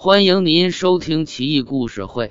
欢迎您收听《奇异故事会·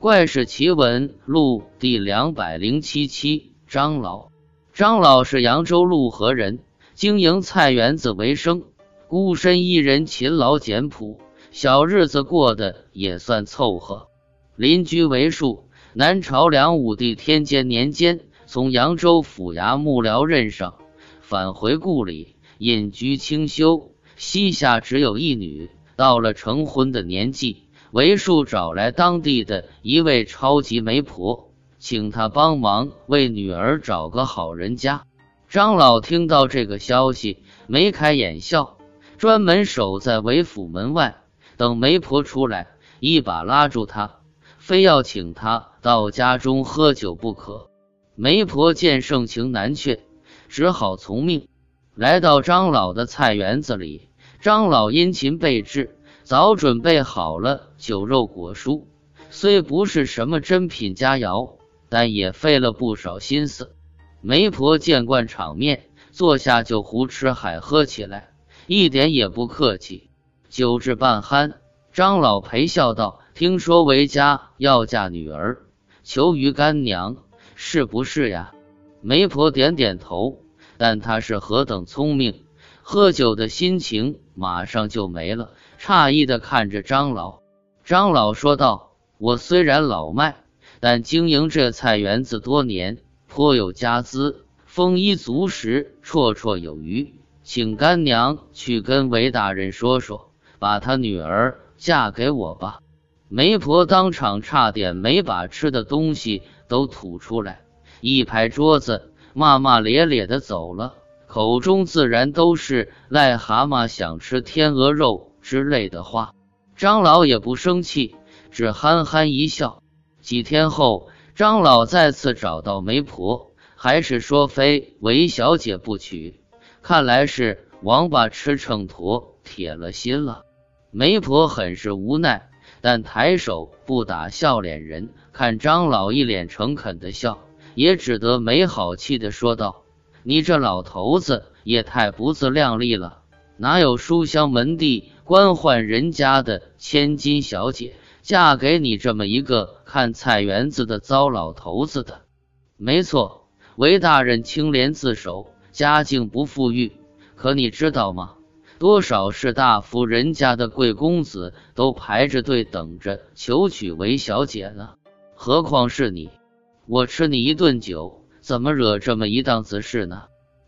怪事奇闻录》第两百零七期。张老，张老是扬州陆河人，经营菜园子为生，孤身一人，勤劳简朴，小日子过得也算凑合。邻居为数，南朝梁武帝天监年间，从扬州府衙幕僚任上返回故里，隐居清修，膝下只有一女。到了成婚的年纪，为树找来当地的一位超级媒婆，请他帮忙为女儿找个好人家。张老听到这个消息，眉开眼笑，专门守在韦府门外，等媒婆出来，一把拉住他，非要请他到家中喝酒不可。媒婆见盛情难却，只好从命，来到张老的菜园子里。张老殷勤备至，早准备好了酒肉果蔬，虽不是什么珍品佳肴，但也费了不少心思。媒婆见惯场面，坐下就胡吃海喝起来，一点也不客气。酒至半酣，张老陪笑道：“听说韦家要嫁女儿，求于干娘，是不是呀？”媒婆点点头，但她是何等聪明。喝酒的心情马上就没了，诧异的看着张老。张老说道：“我虽然老迈，但经营这菜园子多年，颇有家资，丰衣足食，绰绰有余。请干娘去跟韦大人说说，把他女儿嫁给我吧。”媒婆当场差点没把吃的东西都吐出来，一拍桌子，骂骂咧咧的走了。口中自然都是癞蛤蟆想吃天鹅肉之类的话，张老也不生气，只憨憨一笑。几天后，张老再次找到媒婆，还是说非韦小姐不娶，看来是王八吃秤砣，铁了心了。媒婆很是无奈，但抬手不打笑脸人，看张老一脸诚恳的笑，也只得没好气的说道。你这老头子也太不自量力了！哪有书香门第、官宦人家的千金小姐嫁给你这么一个看菜园子的糟老头子的？没错，韦大人清廉自守，家境不富裕。可你知道吗？多少士大夫人家的贵公子都排着队等着求娶韦小姐呢，何况是你？我吃你一顿酒。怎么惹这么一档子事呢？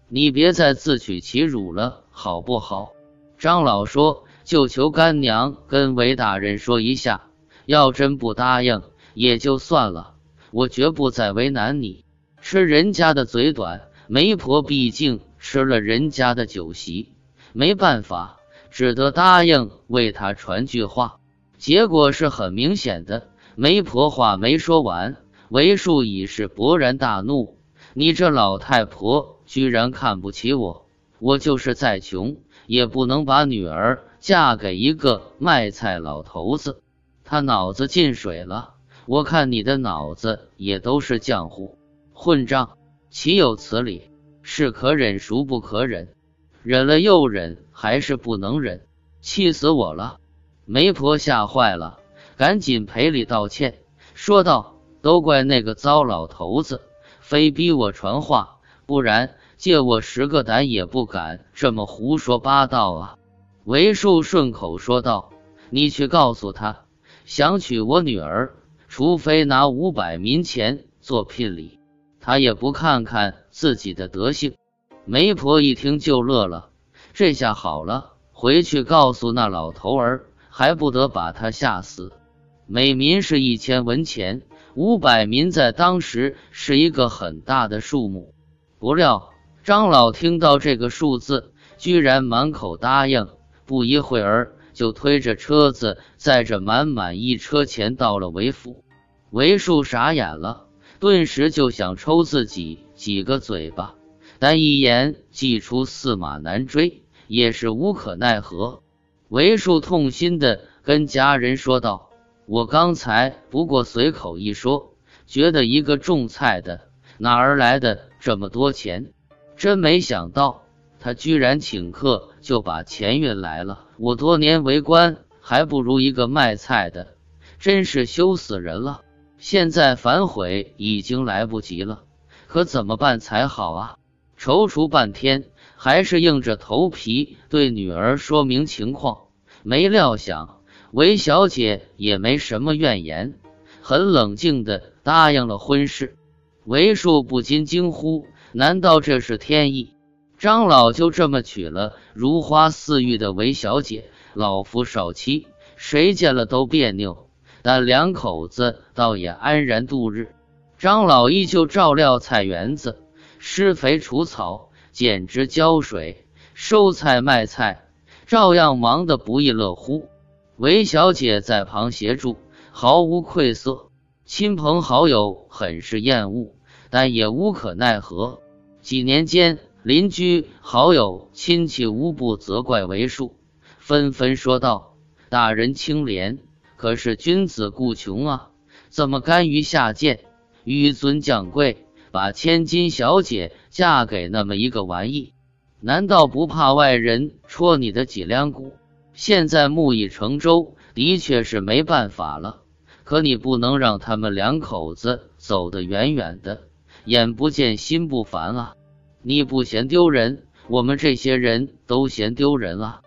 你别再自取其辱了，好不好？张老说：“就求干娘跟韦大人说一下，要真不答应也就算了，我绝不再为难你。吃人家的嘴短，媒婆毕竟吃了人家的酒席，没办法，只得答应为他传句话。结果是很明显的，媒婆话没说完，韦树已是勃然大怒。”你这老太婆居然看不起我！我就是再穷，也不能把女儿嫁给一个卖菜老头子。他脑子进水了！我看你的脑子也都是浆糊，混账！岂有此理！是可忍孰不可忍？忍了又忍，还是不能忍！气死我了！媒婆吓坏了，赶紧赔礼道歉，说道：“都怪那个糟老头子！”非逼我传话，不然借我十个胆也不敢这么胡说八道啊！韦树顺口说道：“你去告诉他，想娶我女儿，除非拿五百民钱做聘礼，他也不看看自己的德行。”媒婆一听就乐了，这下好了，回去告诉那老头儿，还不得把他吓死？每民是一千文钱。五百民在当时是一个很大的数目，不料张老听到这个数字，居然满口答应。不一会儿，就推着车子，载着满满一车钱到了韦府。韦树傻眼了，顿时就想抽自己几个嘴巴，但一言既出驷马难追，也是无可奈何。韦树痛心的跟家人说道。我刚才不过随口一说，觉得一个种菜的哪儿来的这么多钱？真没想到他居然请客就把钱运来了。我多年为官，还不如一个卖菜的，真是羞死人了。现在反悔已经来不及了，可怎么办才好啊？踌躇半天，还是硬着头皮对女儿说明情况。没料想，韦小姐也没什么怨言，很冷静的答应了婚事。韦树不禁惊呼：“难道这是天意？张老就这么娶了如花似玉的韦小姐？老夫少妻，谁见了都别扭，但两口子倒也安然度日。张老依旧照料菜园子。”施肥除草，剪枝浇水，收菜卖菜，照样忙得不亦乐乎。韦小姐在旁协助，毫无愧色。亲朋好友很是厌恶，但也无可奈何。几年间，邻居、好友、亲戚无不责怪韦树，纷纷说道：“大人清廉，可是君子固穷啊，怎么甘于下贱，纡尊降贵？”把千金小姐嫁给那么一个玩意，难道不怕外人戳你的脊梁骨？现在木已成舟，的确是没办法了。可你不能让他们两口子走得远远的，眼不见心不烦啊！你不嫌丢人，我们这些人都嫌丢人啊！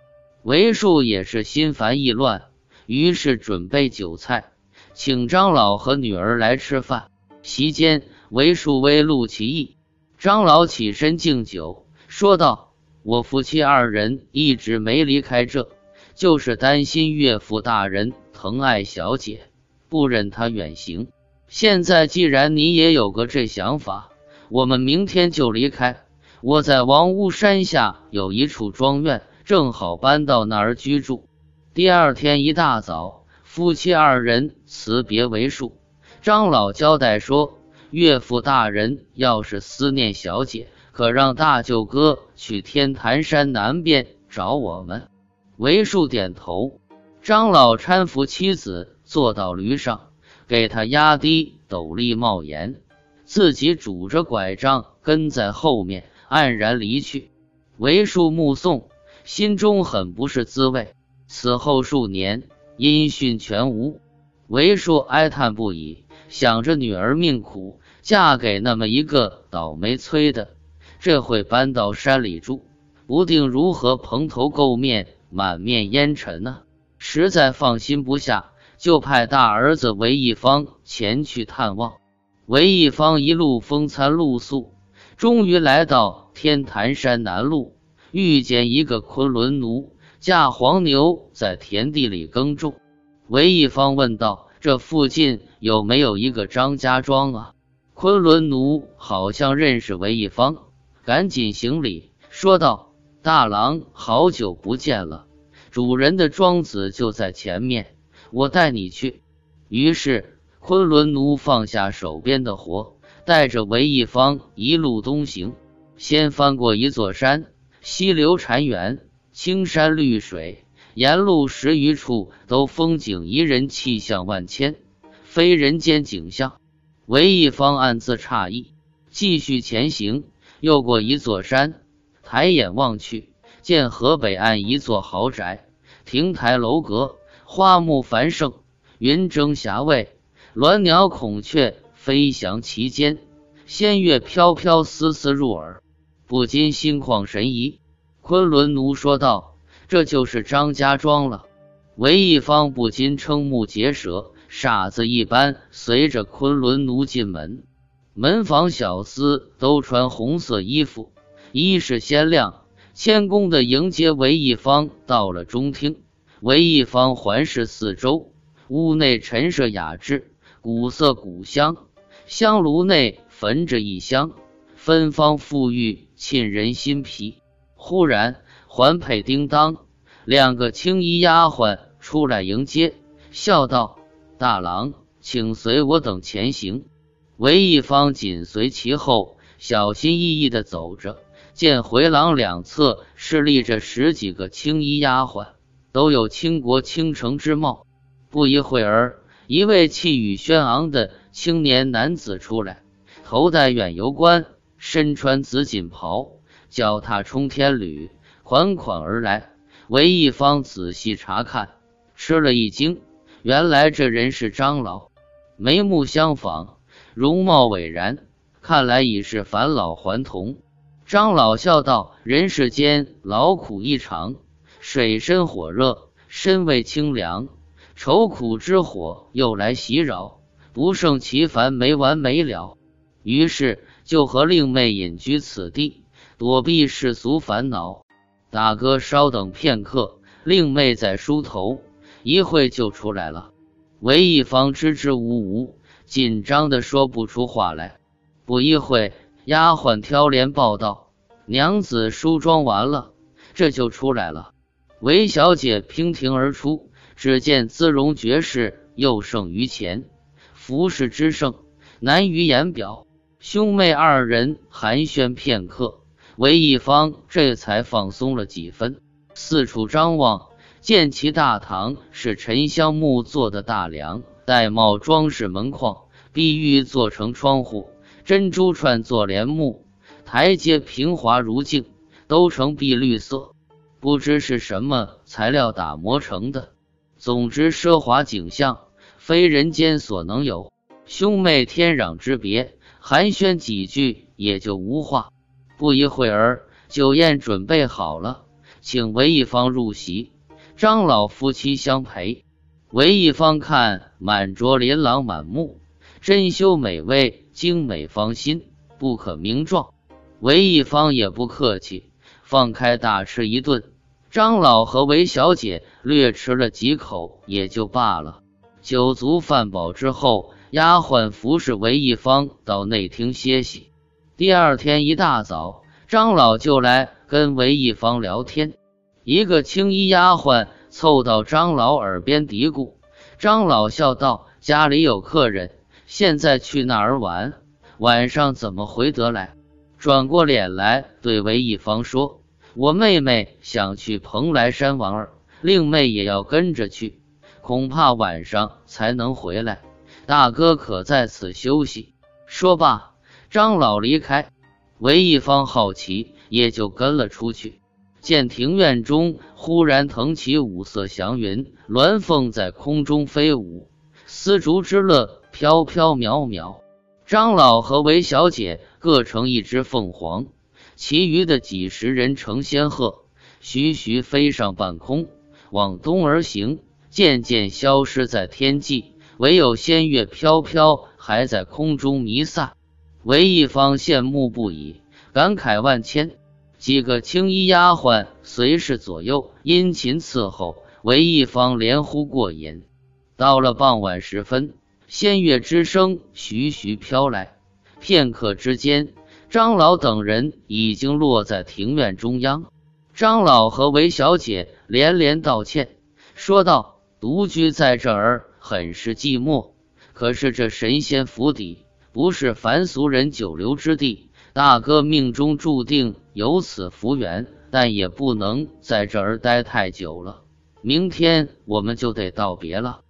为树也是心烦意乱，于是准备酒菜，请张老和女儿来吃饭。席间。为树微露其意，张老起身敬酒，说道：“我夫妻二人一直没离开这，就是担心岳父大人疼爱小姐，不忍她远行。现在既然你也有个这想法，我们明天就离开。我在王屋山下有一处庄院，正好搬到那儿居住。”第二天一大早，夫妻二人辞别为数，张老交代说。岳父大人要是思念小姐，可让大舅哥去天坛山南边找我们。为数点头。张老搀扶妻子坐到驴上，给他压低斗笠帽檐，自己拄着拐杖跟在后面，黯然离去。为数目送，心中很不是滋味。此后数年，音讯全无。为数哀叹不已。想着女儿命苦，嫁给那么一个倒霉催的，这会搬到山里住，不定如何蓬头垢面、满面烟尘呢？实在放心不下，就派大儿子韦一方前去探望。韦一方一路风餐露宿，终于来到天坛山南路，遇见一个昆仑奴驾黄牛在田地里耕种。韦一方问道。这附近有没有一个张家庄啊？昆仑奴好像认识韦一方，赶紧行礼，说道：“大郎，好久不见了，主人的庄子就在前面，我带你去。”于是昆仑奴放下手边的活，带着韦一方一路东行。先翻过一座山，溪流潺湲，青山绿水。沿路十余处都风景宜人，气象万千，非人间景象。韦一方暗自诧异，继续前行。又过一座山，抬眼望去，见河北岸一座豪宅，亭台楼阁，花木繁盛，云蒸霞蔚，鸾鸟孔雀飞翔其间，仙乐飘飘，丝丝入耳，不禁心旷神怡。昆仑奴说道。这就是张家庄了，韦一方不禁瞠目结舌，傻子一般随着昆仑奴进门。门房小厮都穿红色衣服，衣饰鲜亮，谦恭的迎接韦一方到了中厅。韦一方环视四周，屋内陈设雅致，古色古香，香炉内焚着一香，芬芳馥郁，沁人心脾。忽然。环佩叮当，两个青衣丫鬟出来迎接，笑道：“大郎，请随我等前行。”韦一方紧随其后，小心翼翼的走着。见回廊两侧是立着十几个青衣丫鬟，都有倾国倾城之貌。不一会儿，一位气宇轩昂的青年男子出来，头戴远游冠，身穿紫锦袍，脚踏冲天履。款款而来，韦一方仔细查看，吃了一惊，原来这人是张老，眉目相仿，容貌伟然，看来已是返老还童。张老笑道：“人世间劳苦异常，水深火热，身未清凉，愁苦之火又来袭扰，不胜其烦，没完没了。于是就和令妹隐居此地，躲避世俗烦恼。大哥稍等片刻，令妹在梳头，一会就出来了。韦一方支支吾吾，紧张的说不出话来。不一会。”丫鬟挑帘报道：“娘子梳妆完了，这就出来了。”韦小姐娉婷而出，只见姿容绝世，又胜于前，服饰之盛，难于言表。兄妹二人寒暄片刻，韦一方这才放松了几分，四处张望，见其大堂是沉香木做的大梁，玳瑁装饰门框，碧玉做成窗户。珍珠串做帘幕，台阶平滑如镜，都成碧绿色，不知是什么材料打磨成的。总之奢华景象，非人间所能有。兄妹天壤之别，寒暄几句也就无话。不一会儿，酒宴准备好了，请韦一方入席，张老夫妻相陪。韦一方看满桌琳琅满目，珍馐美味。精美芳心，不可名状。韦一方也不客气，放开大吃一顿。张老和韦小姐略吃了几口也就罢了。酒足饭饱之后，丫鬟服侍韦一方到内厅歇息。第二天一大早，张老就来跟韦一方聊天。一个青衣丫鬟凑到张老耳边嘀咕。张老笑道：“家里有客人。”现在去那儿玩，晚上怎么回得来？转过脸来对韦一方说：“我妹妹想去蓬莱山玩儿，令妹也要跟着去，恐怕晚上才能回来。大哥可在此休息？”说罢，张老离开。韦一方好奇，也就跟了出去。见庭院中忽然腾起五色祥云，鸾凤在空中飞舞，丝竹之乐。飘飘渺渺，张老和韦小姐各成一只凤凰，其余的几十人成仙鹤，徐徐飞上半空，往东而行，渐渐消失在天际。唯有仙乐飘飘，还在空中弥散。韦一方羡慕不已，感慨万千。几个青衣丫鬟随侍左右，殷勤伺候，韦一方连呼过瘾。到了傍晚时分。仙乐之声徐徐飘来，片刻之间，张老等人已经落在庭院中央。张老和韦小姐连连道歉，说道：“独居在这儿很是寂寞。可是这神仙府邸不是凡俗人久留之地，大哥命中注定有此福缘，但也不能在这儿待太久了。明天我们就得道别了。”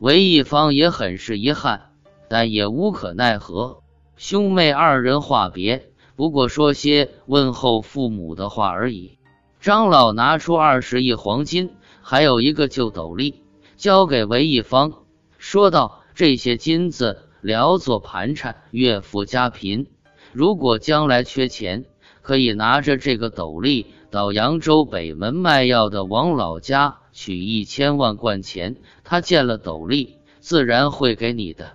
韦一方也很是遗憾，但也无可奈何。兄妹二人话别，不过说些问候父母的话而已。张老拿出二十亿黄金，还有一个旧斗笠，交给韦一方，说道：“这些金子聊作盘缠，岳父家贫，如果将来缺钱，可以拿着这个斗笠到扬州北门卖药的王老家。”取一千万贯钱，他见了斗笠，自然会给你的。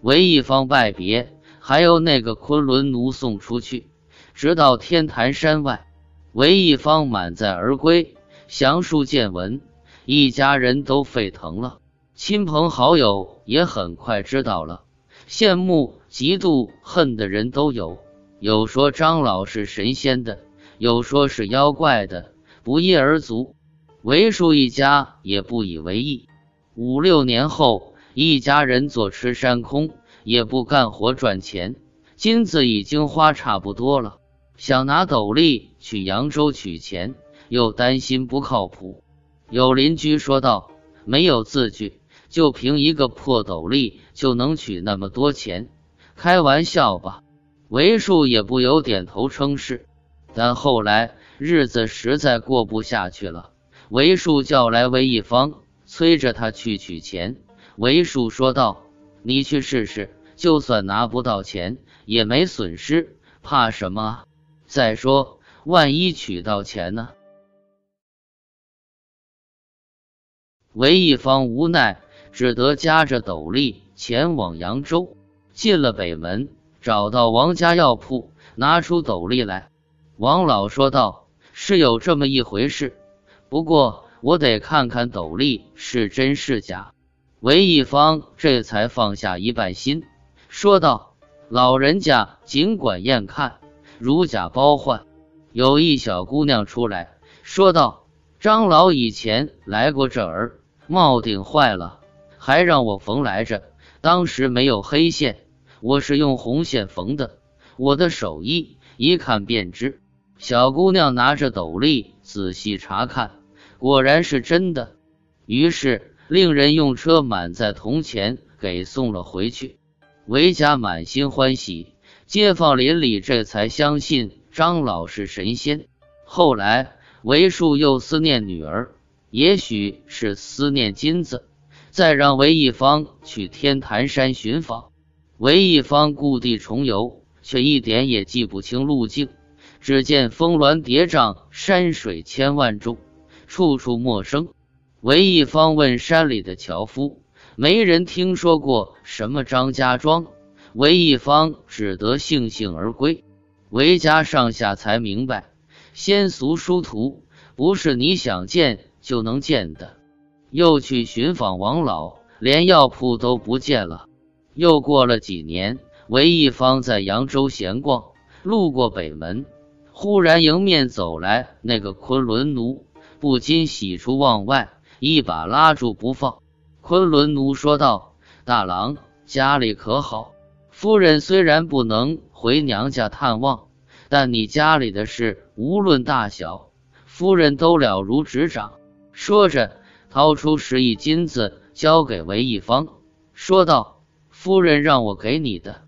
韦一方拜别，还有那个昆仑奴送出去，直到天坛山外。韦一方满载而归，详述见闻，一家人都沸腾了，亲朋好友也很快知道了，羡慕、嫉妒、恨的人都有，有说张老是神仙的，有说是妖怪的，不一而足。为数一家也不以为意。五六年后，一家人坐吃山空，也不干活赚钱，金子已经花差不多了。想拿斗笠去扬州取钱，又担心不靠谱。有邻居说道：“没有字据，就凭一个破斗笠就能取那么多钱？开玩笑吧！”为数也不由点头称是。但后来日子实在过不下去了。韦树叫来韦一方，催着他去取钱。为树说道：“你去试试，就算拿不到钱也没损失，怕什么？再说，万一取到钱呢？”韦一方无奈，只得夹着斗笠前往扬州。进了北门，找到王家药铺，拿出斗笠来。王老说道：“是有这么一回事，不过我得看看斗笠是真是假。”韦一方这才放下一半心，说道：“老人家尽管验看，如假包换。”有一小姑娘出来说道：“张老以前来过这儿，帽顶坏了，还让我缝来着，当时没有黑线。”我是用红线缝的，我的手艺一看便知。小姑娘拿着斗笠仔细查看，果然是真的。于是令人用车满载铜钱给送了回去。韦家满心欢喜，街坊邻里这才相信张老是神仙。后来韦树又思念女儿，也许是思念金子，再让韦一方去天坛山寻访。韦一方故地重游，却一点也记不清路径。只见峰峦叠嶂，山水千万重，处处陌生。韦一方问山里的樵夫，没人听说过什么张家庄。韦一方只得悻悻而归。韦家上下才明白，仙俗殊途不是你想见就能见的。又去寻访王老，连药铺都不见了。又过了几年，韦一方在扬州闲逛，路过北门，忽然迎面走来那个昆仑奴，不禁喜出望外，一把拉住不放。昆仑奴说道：“大郎家里可好？夫人虽然不能回娘家探望，但你家里的事无论大小，夫人都了如指掌。”说着，掏出十亿金子交给韦一方，说道。夫人让我给你的，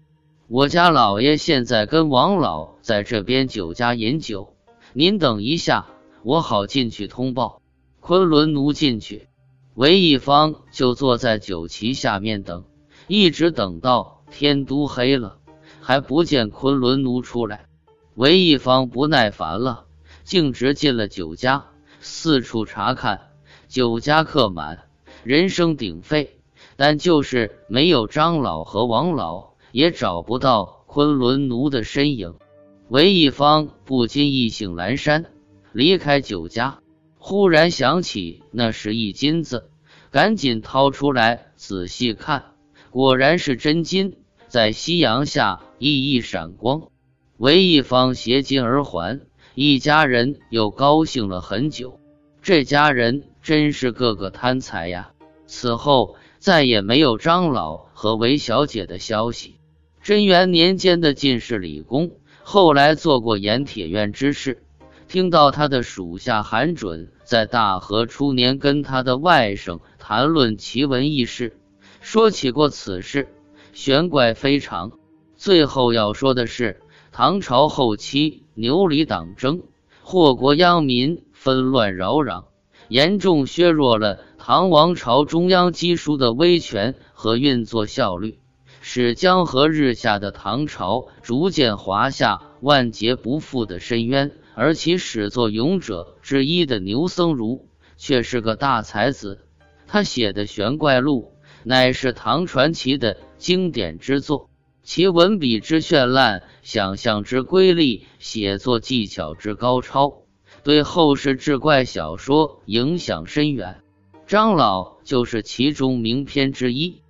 我家老爷现在跟王老在这边酒家饮酒，您等一下，我好进去通报。昆仑奴进去，韦一方就坐在酒旗下面等，一直等到天都黑了，还不见昆仑奴出来。韦一方不耐烦了，径直进了酒家，四处查看，酒家客满，人声鼎沸。但就是没有张老和王老，也找不到昆仑奴的身影。韦一方不禁意兴阑珊，离开酒家，忽然想起那是一金子，赶紧掏出来仔细看，果然是真金，在夕阳下熠熠闪光。韦一方携金而还，一家人又高兴了很久。这家人真是个个贪财呀！此后。再也没有张老和韦小姐的消息。贞元年间的进士李公，后来做过盐铁院之事。听到他的属下韩准在大和初年跟他的外甥谈论奇闻异事，说起过此事，玄怪非常。最后要说的是，唐朝后期牛李党争，祸国殃民，纷乱扰攘，严重削弱了。唐王朝中央机书的威权和运作效率，使江河日下的唐朝逐渐滑下万劫不复的深渊。而其始作俑者之一的牛僧孺却是个大才子，他写的《玄怪录》乃是唐传奇的经典之作，其文笔之绚烂，想象之瑰丽，写作技巧之高超，对后世志怪小说影响深远。张老就是其中名篇之一。